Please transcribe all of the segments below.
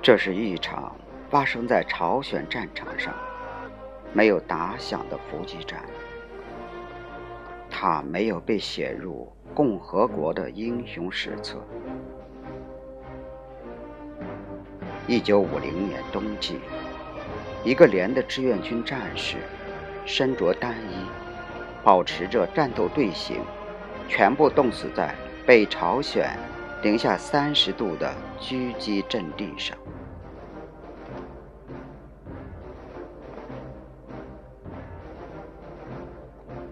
这是一场发生在朝鲜战场上没有打响的伏击战，它没有被写入共和国的英雄史册。一九五零年冬季，一个连的志愿军战士，身着单衣，保持着战斗队形，全部冻死在北朝鲜零下三十度的狙击阵地上，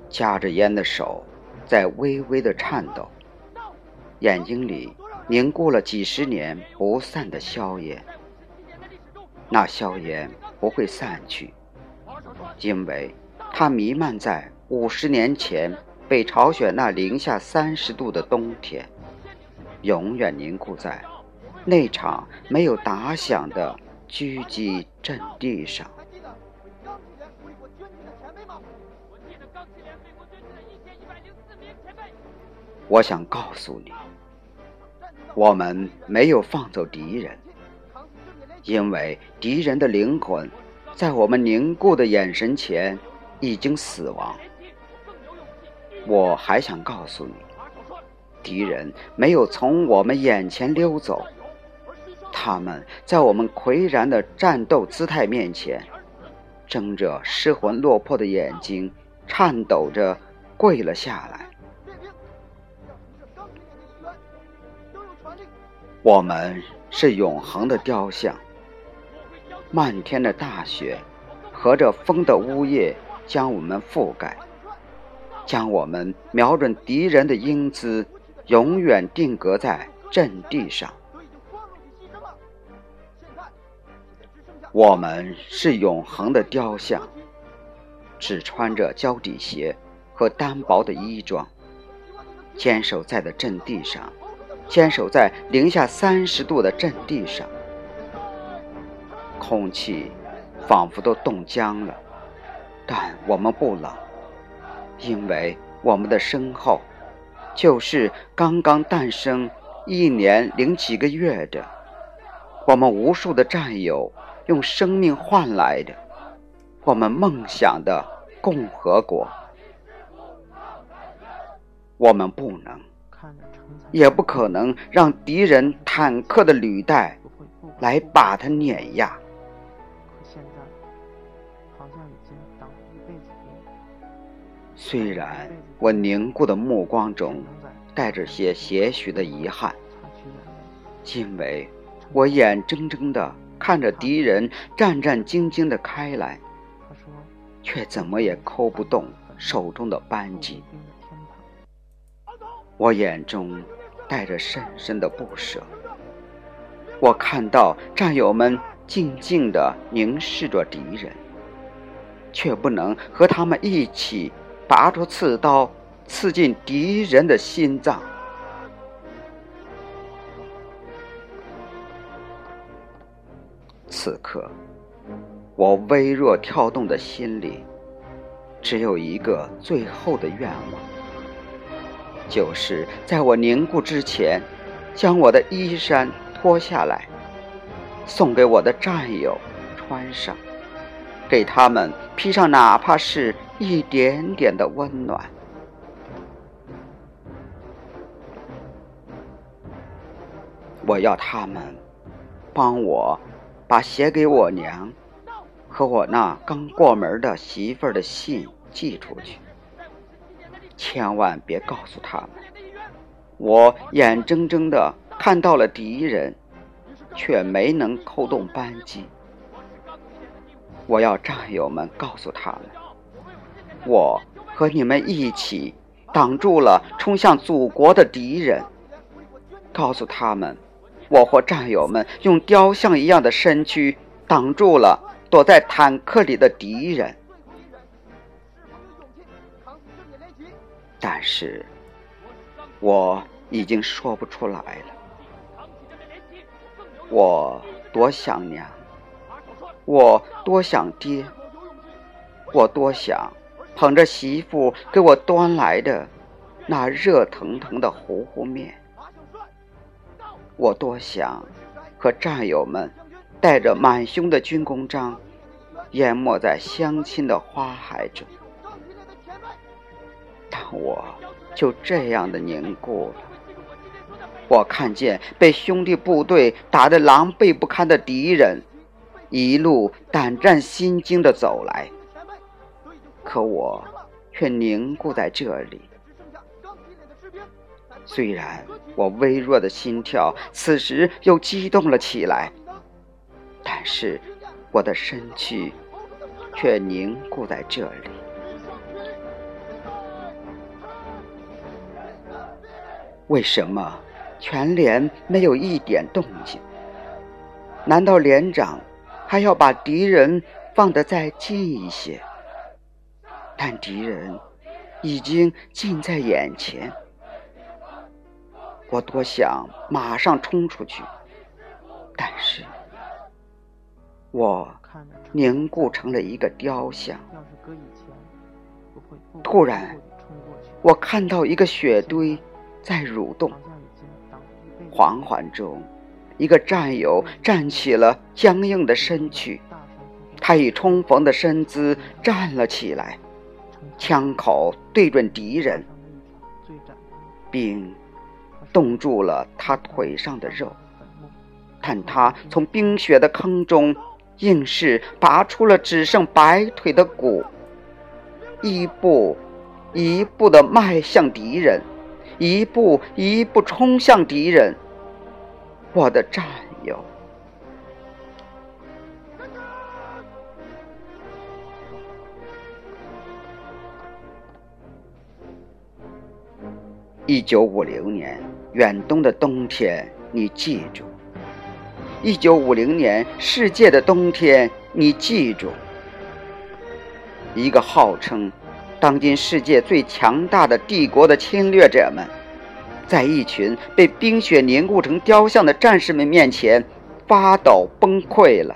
夹着烟的手在微微的颤抖，眼睛里凝固了几十年不散的硝烟。那硝烟不会散去，因为它弥漫在五十年前北朝鲜那零下三十度的冬天，永远凝固在那场没有打响的狙击阵地上。我想告诉你，我们没有放走敌人。因为敌人的灵魂，在我们凝固的眼神前已经死亡。我还想告诉你，敌人没有从我们眼前溜走，他们在我们岿然的战斗姿态面前，睁着失魂落魄的眼睛，颤抖着跪了下来。我们是永恒的雕像。漫天的大雪，和着风的呜咽，将我们覆盖，将我们瞄准敌人的英姿，永远定格在阵地上。我们是永恒的雕像，只穿着胶底鞋和单薄的衣装，坚守在的阵地上，坚守在零下三十度的阵地上。空气仿佛都冻僵了，但我们不冷，因为我们的身后就是刚刚诞生一年零几个月的我们无数的战友用生命换来的我们梦想的共和国。我们不能，也不可能让敌人坦克的履带来把它碾压。现在好像已经等了一辈子虽然我凝固的目光中带着些些许的遗憾，因为我眼睁睁的看着敌人战战兢兢的开来，却怎么也扣不动手中的扳机。我眼中带着深深的不舍，我看到战友们静静地凝视着敌人，却不能和他们一起。拔出刺刀，刺进敌人的心脏。此刻，我微弱跳动的心里，只有一个最后的愿望，就是在我凝固之前，将我的衣衫脱下来，送给我的战友穿上，给他们披上，哪怕是。一点点的温暖。我要他们帮我把写给我娘和我那刚过门的媳妇儿的信寄出去，千万别告诉他们，我眼睁睁的看到了敌人，却没能扣动扳机。我要战友们告诉他们。我和你们一起挡住了冲向祖国的敌人，告诉他们，我和战友们用雕像一样的身躯挡住了躲在坦克里的敌人。但是，我已经说不出来了。我多想娘，我多想爹。我多想捧着媳妇给我端来的那热腾腾的糊糊面，我多想和战友们带着满胸的军功章，淹没在乡亲的花海中，但我就这样的凝固了。我看见被兄弟部队打得狼狈不堪的敌人，一路胆战心惊地走来，可我却凝固在这里。虽然我微弱的心跳此时又激动了起来，但是我的身躯却凝固在这里。为什么？全连没有一点动静，难道连长还要把敌人放得再近一些？但敌人已经近在眼前，我多想马上冲出去，但是，我凝固成了一个雕像。突然，我看到一个雪堆在蠕动。缓缓中，一个战友站起了僵硬的身躯，他以冲锋的身姿站了起来，枪口对准敌人，并冻住了他腿上的肉。但他从冰雪的坑中硬是拔出了只剩白腿的骨，一步一步地迈向敌人，一步一步冲向敌人。我的战友。一九五零年远东的冬天，你记住；一九五零年世界的冬天，你记住。一个号称当今世界最强大的帝国的侵略者们。在一群被冰雪凝固成雕像的战士们面前，发抖崩溃了。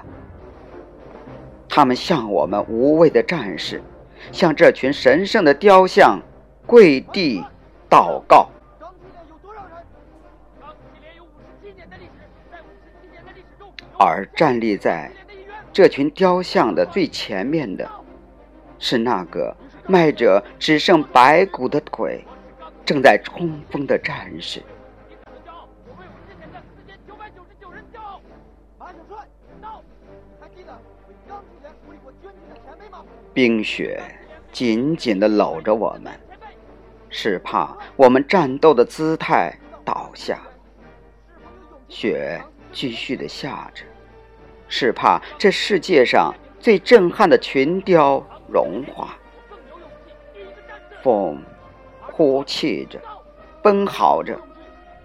他们向我们无畏的战士，向这群神圣的雕像跪地祷告。而站立在这群雕像的最前面的，是那个迈着只剩白骨的腿。正在冲锋的战士，冰雪紧紧地搂着我们，是怕我们战斗的姿态倒下。雪继续地下着，是怕这世界上最震撼的群雕融化。风。哭泣着，奔嚎着，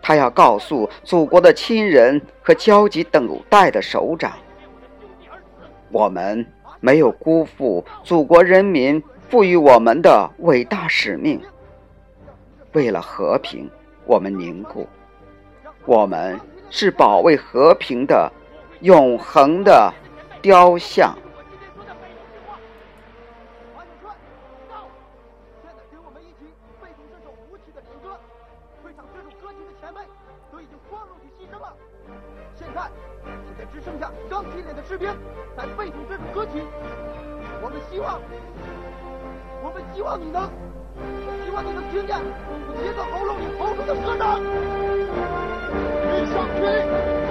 他要告诉祖国的亲人和焦急等待的首长：我们没有辜负祖国人民赋予我们的伟大使命。为了和平，我们凝固。我们是保卫和平的永恒的雕像。我们希望，我们希望你能，我希望你能听见母亲的喉咙里吼出的歌声，向军。